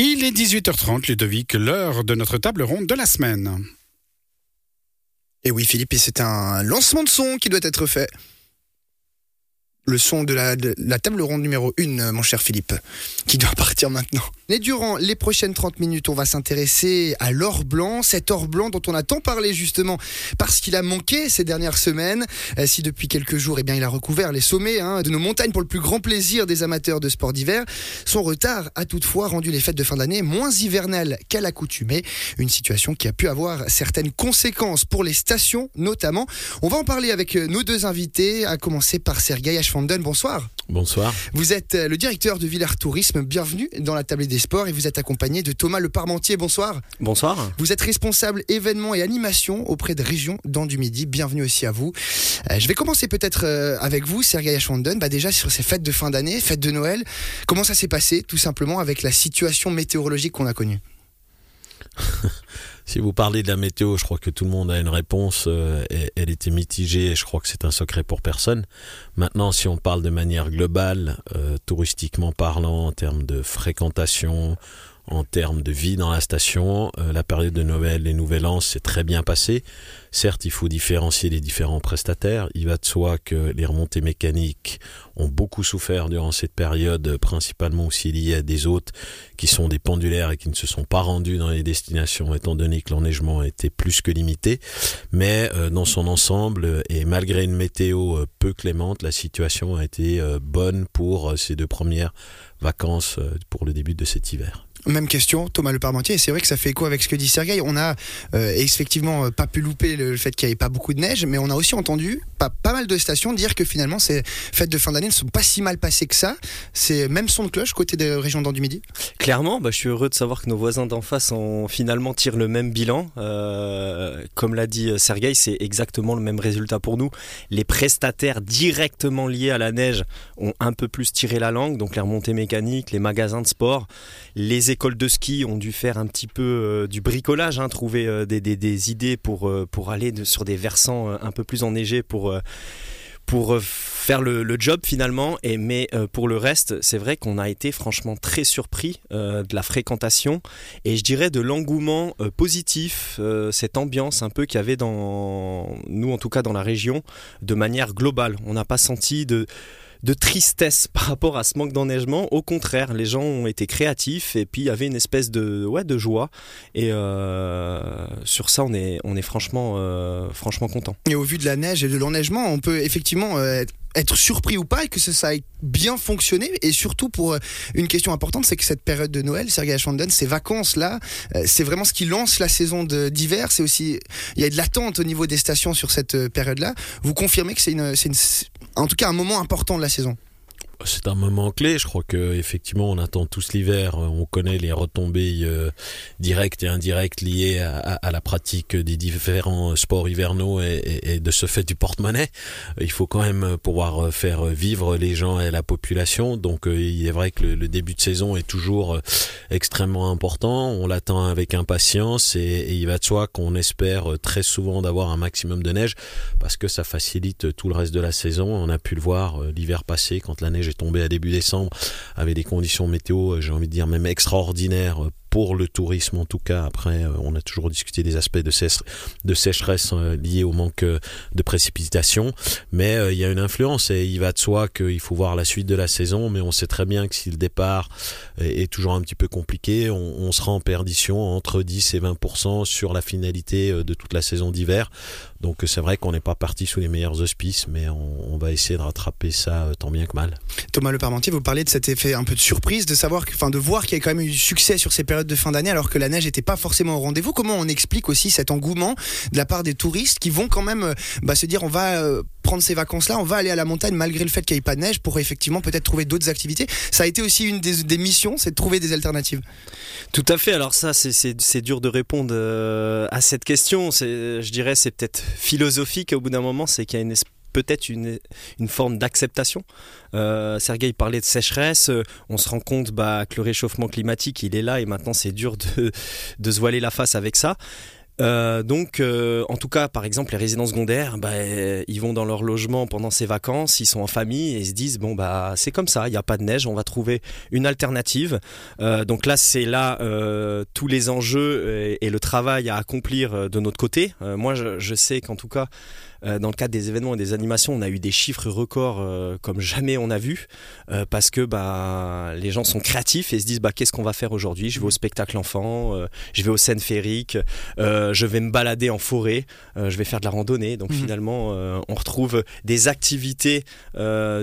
Il est 18h30, Ludovic, l'heure de notre table ronde de la semaine. Et oui, Philippe, c'est un lancement de son qui doit être fait le son de la, la table ronde numéro 1, mon cher Philippe, qui doit partir maintenant. Et durant les prochaines 30 minutes, on va s'intéresser à l'or blanc, cet or blanc dont on a tant parlé justement parce qu'il a manqué ces dernières semaines. Euh, si depuis quelques jours, eh bien, il a recouvert les sommets hein, de nos montagnes pour le plus grand plaisir des amateurs de sport d'hiver, son retard a toutefois rendu les fêtes de fin d'année moins hivernales qu'à l'accoutumée, une situation qui a pu avoir certaines conséquences pour les stations notamment. On va en parler avec nos deux invités, à commencer par Sergei Bonsoir. Bonsoir. Vous êtes euh, le directeur de Villars Tourisme, bienvenue dans la table des sports et vous êtes accompagné de Thomas Le Parmentier, bonsoir. Bonsoir. Vous êtes responsable événements et animation auprès de Région dans du Midi, bienvenue aussi à vous. Euh, je vais commencer peut-être euh, avec vous, Sergei Ashwandon, bah déjà sur ces fêtes de fin d'année, fêtes de Noël, comment ça s'est passé tout simplement avec la situation météorologique qu'on a connue? Si vous parlez de la météo, je crois que tout le monde a une réponse. Euh, elle était mitigée et je crois que c'est un secret pour personne. Maintenant, si on parle de manière globale, euh, touristiquement parlant, en termes de fréquentation, en termes de vie dans la station. Euh, la période de Noël et Nouvel An s'est très bien passée. Certes, il faut différencier les différents prestataires. Il va de soi que les remontées mécaniques ont beaucoup souffert durant cette période, principalement aussi liées à des hôtes qui sont des pendulaires et qui ne se sont pas rendus dans les destinations étant donné que l'enneigement était plus que limité. Mais euh, dans son ensemble, et malgré une météo euh, peu clémente, la situation a été bonne pour ces deux premières vacances pour le début de cet hiver. Même question, Thomas Le Parmentier. Et c'est vrai que ça fait écho avec ce que dit Sergueï. On a euh, effectivement euh, pas pu louper le, fait qu'il n'y avait pas beaucoup de neige, mais on a aussi entendu pas, mal de stations dire que finalement ces fêtes de fin d'année ne sont pas si mal passées que ça. C'est même son de cloche côté des régions d'An. Clairement, bah, je suis heureux de savoir que nos voisins d'en face ont finalement tiré le même bilan. Euh, comme l'a dit Sergueï, c'est exactement le même résultat pour nous. Les prestataires directement liés à la neige ont un peu plus tiré la langue, donc les remontées mécaniques, les magasins de sport, les les écoles de ski ont dû faire un petit peu euh, du bricolage, hein, trouver euh, des, idées pour, euh, pour aller sur des versants un peu plus enneigés pour pour faire le, job finalement. Et, mais pour le reste, c'est vrai qu'on a été franchement très surpris de la fréquentation et je dirais de l'engouement positif, cette ambiance un peu qu'il y avait dans nous, en tout cas dans la région, de manière globale. On n'a pas senti de de tristesse par rapport à ce manque d'enneigement. Au contraire, les gens ont été créatifs et puis il y avait une espèce de, ouais, de joie. Et euh, sur ça, on est, on est franchement, euh, franchement content. Et au vu de la neige et de l'enneigement, on peut effectivement euh, être surpris ou pas et que ça, ait bien fonctionné. Et surtout pour une question importante, c'est que cette période de Noël, Sergei Chandon, ces vacances-là, c'est vraiment ce qui lance la saison d'hiver. C'est aussi, il y a de l'attente au niveau des stations sur cette période-là. Vous confirmez que c'est une, une, en tout cas un moment important de la saison. C'est un moment clé. Je crois que effectivement, on attend tous l'hiver. On connaît les retombées euh, directes et indirectes liées à, la pratique des différents sports hivernaux et, de ce fait du porte-monnaie. Il faut quand même pouvoir faire vivre les gens et la population. Donc, euh, il est vrai que le, début de saison est toujours euh, extrêmement important. On l'attend avec impatience et, et, il va de soi qu'on espère très souvent d'avoir un maximum de neige parce que ça facilite tout le reste de la saison. On a pu le voir l'hiver passé quand la neige j'ai tombé à début décembre avec des conditions météo, j'ai envie de dire même extraordinaires euh, pour le tourisme en tout cas. Après, euh, on a toujours discuté des aspects de, sécheresse liés au manque de précipitations, mais il y a une influence et il va de soi qu'il faut voir la suite de la saison, mais on sait très bien que si le départ est toujours un petit peu compliqué, on, sera en perdition entre 10 et 20% sur la finalité de toute la saison d'hiver. Donc c'est vrai qu'on n'est pas parti sous les meilleurs auspices, mais on, on, va essayer de rattraper ça tant bien que mal. Thomas Le Parmentier, vous parlez de cet effet un peu de surprise, de savoir, enfin, de voir qu'il y a quand même eu succès sur ces périodes de fin d'année, alors que la neige n'était pas forcément au rendez-vous. Comment on explique aussi cet engouement de la part des touristes qui vont quand même euh, bah, se dire, on va euh, prendre ces vacances-là, on va aller à la montagne malgré le fait qu'il n'y ait pas de neige pour effectivement peut-être trouver d'autres activités. Ça a été aussi une des, missions, c'est de trouver des alternatives. Tout à fait. Alors ça, c'est dur de répondre euh, à cette question. Je dirais, c'est peut-être philosophique au bout d'un moment, c'est qu'il y a une peut-être une, une, forme d'acceptation. Euh, Sergei parlait de sécheresse, euh, on se rend compte bah, que le réchauffement climatique, il est là et maintenant c'est dur de, de, se voiler la face avec ça. Euh, donc, euh, en tout cas, par exemple, les résidents secondaires, bah, ils vont dans leur logement pendant ces vacances, ils sont en famille et se disent bon bah c'est comme ça, il n'y a pas de neige, on va trouver une alternative. Donc là, c'est là tous les enjeux et, le travail à accomplir de notre côté. Moi, je sais qu'en tout cas, euh, dans le cadre des événements et des animations, on a eu des chiffres records euh, comme jamais on a vu, euh, parce que bah les gens sont créatifs et se disent bah qu'est-ce qu'on va faire aujourd'hui? Je vais au spectacle enfant, je vais aux scènes féeriques, je vais me balader en forêt, je vais faire de la randonnée. Donc Mhm. finalement, on retrouve des activités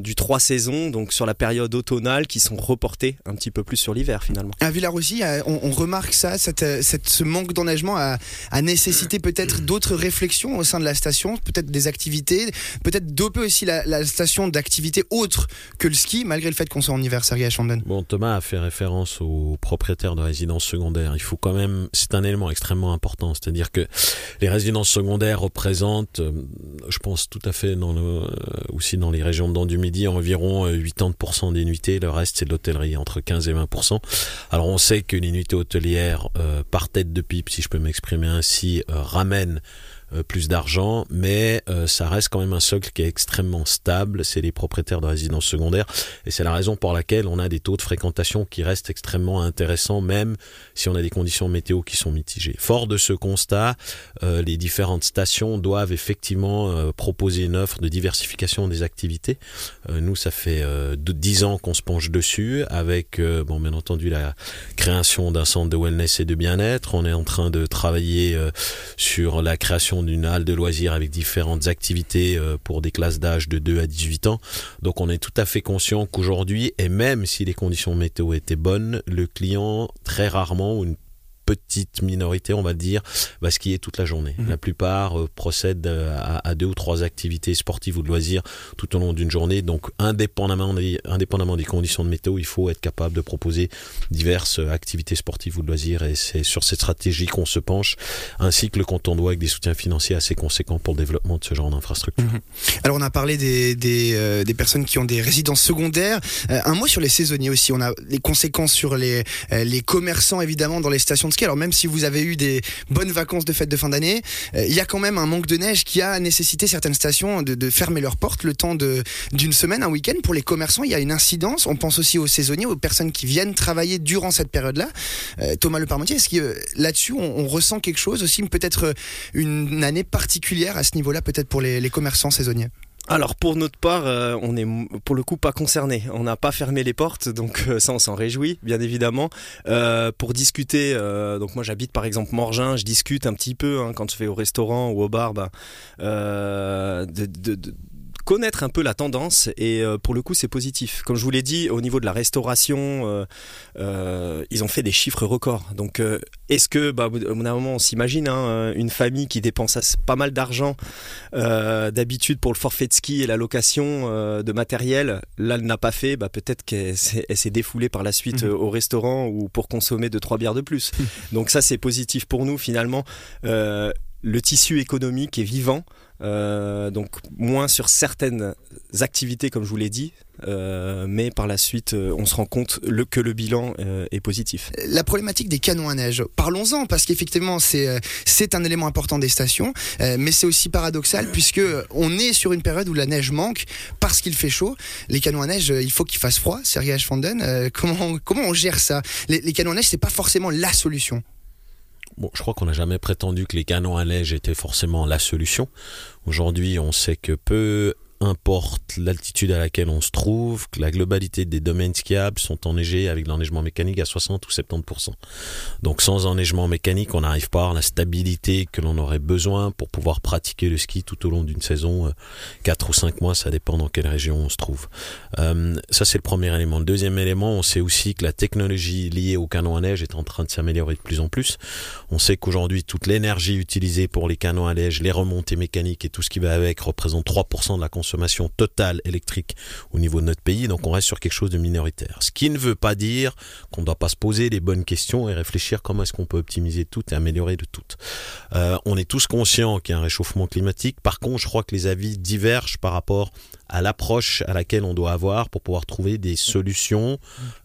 du trois saisons, donc sur la période automnale, qui sont reportées un petit peu plus sur l'hiver finalement. À Villarossi, euh, on, on remarque ça, cette, cette- ce manque d'enneigement a, a nécessité peut-être d'autres réflexions au sein de la station, peut-être des activités, peut-être doper aussi la, station d'activités autres que le ski, malgré le fait qu'on soit en hiver, Sergei Chandon. Bon, Thomas a fait référence aux propriétaires de résidences secondaires. Il faut quand même, c'est un élément extrêmement important, c'est-à-dire que les résidences secondaires représentent, euh, je pense tout à fait dans euh, aussi dans les régions de du Midi, environ euh, 80% des nuitées. Le reste, c'est de l'hôtellerie, entre 15 et 20%. Alors, on sait que les nuitées hôtelières, euh, par tête de pipe, si je peux m'exprimer ainsi, euh, ramènent euh, plus d'argent, mais euh, ça reste quand même un socle qui est extrêmement stable. C'est les propriétaires de résidences secondaires. Et c'est la raison pour laquelle on a des taux de fréquentation qui restent extrêmement intéressants, même si on a des conditions météo qui sont mitigées. Fort de ce constat, euh, les différentes stations doivent effectivement euh, proposer une offre de diversification des activités. Euh, nous, ça fait euh, 10 ans qu'on se penche dessus, avec, euh, bon, bien entendu, la création d'un centre de wellness et de bien-être. On est en train de travailler euh, sur la d'une halle de loisirs avec différentes activités euh, pour des classes d'âge de 2 à 18 ans. Donc on est tout à fait conscient qu'aujourd'hui, et même si les conditions météo étaient bonnes, le client, très rarement, ou une petite minorité, on va dire, va skier toute la journée. Mhm. La plupart euh, procèdent euh, à, à deux ou trois activités sportives ou de loisirs tout au long d'une journée. Donc, indépendamment des, indépendamment des conditions de météo, il faut être capable de proposer diverses euh, activités sportives ou de loisirs. Et c'est sur cette stratégie qu'on se penche, ainsi que le canton doit avec des soutiens financiers assez conséquents pour le développement de ce genre d'infrastructure. Alors on a parlé des, des, euh, des personnes qui ont des résidences secondaires. Euh, un mot sur les saisonniers aussi. On a les conséquences sur les, les commerçants évidemment dans les stations de Alors même si vous avez eu des bonnes vacances de fête de fin d'année, euh, il y a quand même un manque de neige qui a nécessité certaines stations de, fermer leurs portes le temps d'une semaine, un week-end. Pour les commerçants, il y a une incidence. On pense aussi aux saisonniers, aux personnes qui viennent travailler durant cette période-là. Euh, Thomas Le Parmentier, est-ce que euh, là-dessus on, on ressent quelque chose aussi, peut-être une année particulière à ce niveau-là, peut-être pour les commerçants saisonniers? Alors pour notre part, euh, on est pour le coup pas concerné. On n'a pas fermé les portes, donc euh, ça on s'en réjouit, bien évidemment. Euh, pour discuter, euh, donc moi j'habite par exemple Morgin, je discute un petit peu hein, quand je vais au restaurant ou au bar, ben, euh, de connaître un peu la tendance et euh, pour le coup c'est positif. Comme je vous l'ai dit, au niveau de la restauration, euh, euh, ils ont fait des chiffres records. Donc est-ce que, bah, d'un moment on s'imagine hein, une famille qui dépense pas mal d'argent d'habitude pour le forfait de ski et la location de matériel, là elle n'a pas fait, bah, peut-être qu'elle s'est défoulée par la suite euh, au restaurant ou pour consommer deux trois bières de plus. Donc ça c'est positif pour nous finalement. Le tissu économique est vivant, euh, donc moins sur certaines activités comme je vous l'ai dit, euh, mais par la suite euh, on se rend compte que le bilan est positif. la problématique des canons à neige. Parlons-en parce qu'effectivement c'est un élément important des stations, mais c'est aussi paradoxal puisque on est sur une période où la neige manque parce qu'il fait chaud. Les canons à neige, il faut qu'il fasse froid. Sergei Fanden, comment comment on gère ça? Les, les canons à neige, c'est pas forcément la solution. Bon, je crois qu'on n'a jamais prétendu que les canons à neige étaient forcément la solution. Aujourd'hui, on sait que peu importe l'altitude à laquelle on se trouve, que la globalité des domaines skiables sont enneigés avec l'enneigement mécanique à 60 ou 70%. Donc sans enneigement mécanique, on n'arrive pas à la stabilité que l'on aurait besoin pour pouvoir pratiquer le ski tout au long d'une saison, euh, 4 ou 5 mois, ça dépend dans quelle région on se trouve. Euh, ça c'est le premier élément. Le deuxième élément, on sait aussi que la technologie liée au canon à neige est en train de s'améliorer de plus en plus. On sait qu'aujourd'hui, toute l'énergie utilisée pour les canons à neige, les remontées mécaniques et tout ce qui va avec représente 3% de la consommation totale électrique au niveau de notre pays. Donc on reste sur quelque chose de minoritaire. Ce qui ne veut pas dire qu'on ne doit pas se poser les bonnes questions et réfléchir comment est-ce qu'on peut optimiser tout et améliorer de tout. Euh, on est tous conscients qu'il y a un réchauffement climatique. Par contre, je crois que les avis divergent par rapport à l'approche à laquelle on doit avoir pour pouvoir trouver des solutions,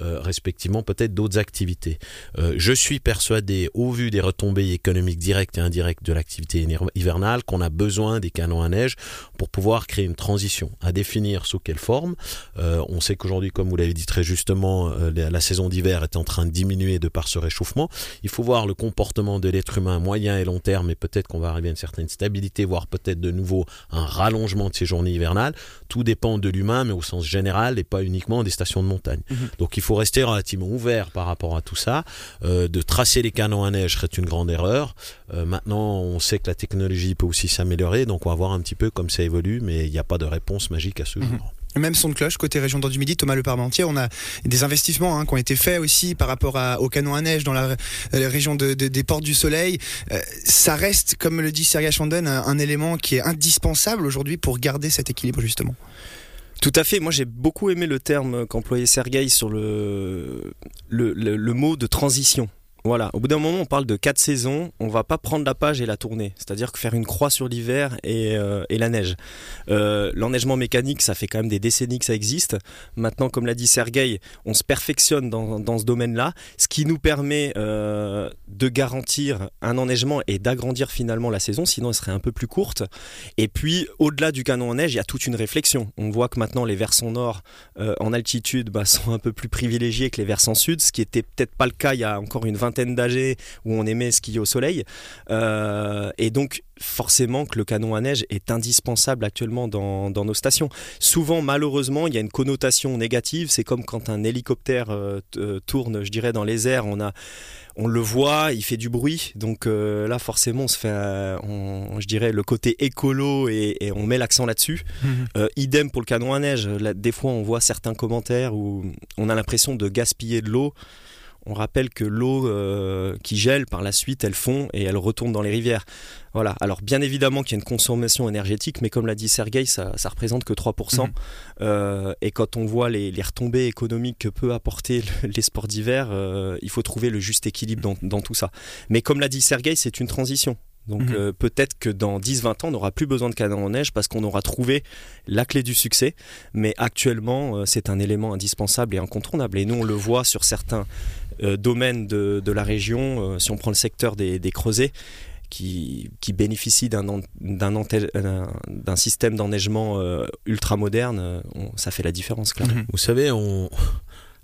euh, respectivement peut-être d'autres activités. Euh, je suis persuadé, au vu des retombées économiques directes et indirectes de l'activité hivernale, qu'on a besoin des canons à neige pour pouvoir créer une transition. À définir sous quelle forme. Euh, on sait qu'aujourd'hui, comme vous l'avez dit très justement, euh, la, la saison d'hiver est en train de diminuer de par ce réchauffement. Il faut voir le comportement de l'être humain moyen et long terme, et peut-être qu'on va arriver à une certaine stabilité, voire peut-être de nouveau un rallongement de ces journées hivernales. Tout dépend de l'humain, mais au sens général, et pas uniquement des stations de montagne. Mhm. Donc il faut rester relativement ouvert par rapport à tout ça. Euh, de tracer les canons à neige serait une grande erreur. Euh, maintenant, on sait que la technologie peut aussi s'améliorer, donc on va voir un petit peu comme ça évolue, mais il n'y a pas de réponse magique à ce Mhm. jour. Même son de cloche côté région du Midi, Thomas Le Parmentier, on a des investissements hein, qui ont été faits aussi par rapport à, au canon à neige dans la, la région de, de- des Portes du Soleil. Euh, ça reste, comme le dit Sergei Chandon, un, élément qui est indispensable aujourd'hui pour garder cet équilibre justement. Tout à fait. Moi, j'ai beaucoup aimé le terme qu'employait Sergueï sur le, le- le mot de transition. Voilà. Au bout d'un moment, on parle de quatre saisons. On va pas prendre la page et la tourner. C'est-à-dire que faire une croix sur l'hiver et, euh, la neige. Euh, L'enneigement mécanique, ça fait quand même des décennies que ça existe. Maintenant, comme l'a dit Sergueï, on se perfectionne dans, ce domaine-là, ce qui nous permet euh, de garantir un enneigement et d'agrandir finalement la saison. Sinon, elle serait un peu plus courte. Et puis, au-delà du canon en neige, il y a toute une réflexion. On voit que maintenant, les versants nord en altitude bah, sont un peu plus privilégiés que les versants sud, ce qui était peut-être pas le cas il y a encore une vingtaine d'âgés où on aimait skier au soleil. Euh, et donc, forcément que le canon à neige est indispensable actuellement dans, dans nos stations. Souvent, malheureusement, il y a une connotation négative. C'est comme quand un hélicoptère euh, euh, tourne, je dirais, dans les airs. On a on le voit, il fait du bruit, donc euh, là forcément on se fait, euh, on- je dirais, le côté écolo et, et on met l'accent là-dessus. Euh, idem pour le canon à neige. Là, des fois, on voit certains commentaires où on a l'impression de gaspiller de l'eau. On rappelle que l'eau euh, qui gèle par la suite, elle fond et elle retourne dans les rivières. Voilà. Alors, bien évidemment qu'il y a une consommation énergétique, mais comme l'a dit Sergei, ça, ça représente que 3%. Mhm. Euh, et quand on voit les, les retombées économiques que peut apporter le- les sports d'hiver, euh, il faut trouver le juste équilibre dans, dans tout ça. Mais comme l'a dit Sergei, c'est une transition. Donc Mhm. euh, peut-être que dans 10-20 ans, on n'aura plus besoin de canon en neige parce qu'on aura trouvé la clé du succès. Mais actuellement, euh, c'est un élément indispensable et incontournable. Et nous, on le voit sur certains domaines de, de la région. Euh, si on prend le secteur des, des creusets, qui, qui bénéficie d'un système d'enneigement euh, ultra moderne, euh, ça fait la différence, clairement. Mhm. Vous savez, on...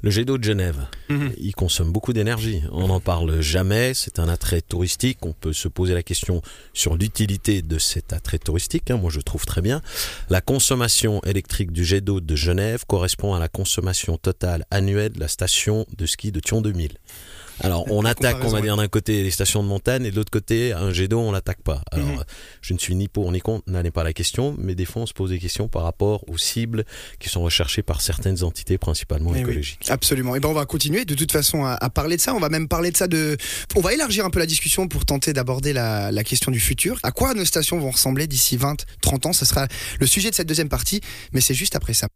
le jet d'eau de Genève, Mhm. il consomme beaucoup d'énergie. On n'en parle jamais, c'est un attrait touristique. On peut se poser la question sur l'utilité de cet attrait touristique. hein. Moi, je trouve très bien. La consommation électrique du jet d'eau de Genève correspond à la consommation totale annuelle de la station de ski de Thion 2000. Alors, on attaque, on va dire, d'un côté les stations de montagne et de l'autre côté un jet d'eau, on l'attaque pas. Alors, Mhm. je ne suis ni pour ni contre, est pas la question, mais des fois, on se pose des questions par rapport aux cibles qui sont recherchées par certaines entités, principalement Eh oui. écologiques. Absolument. Et ben on va continuer de toute façon à, à parler de ça. On va même parler de ça de. On va élargir un peu la discussion pour tenter d'aborder la, la question du futur. À quoi nos stations vont ressembler d'ici 20, 30 ans? Ce sera le sujet de cette deuxième partie, mais c'est juste après ça.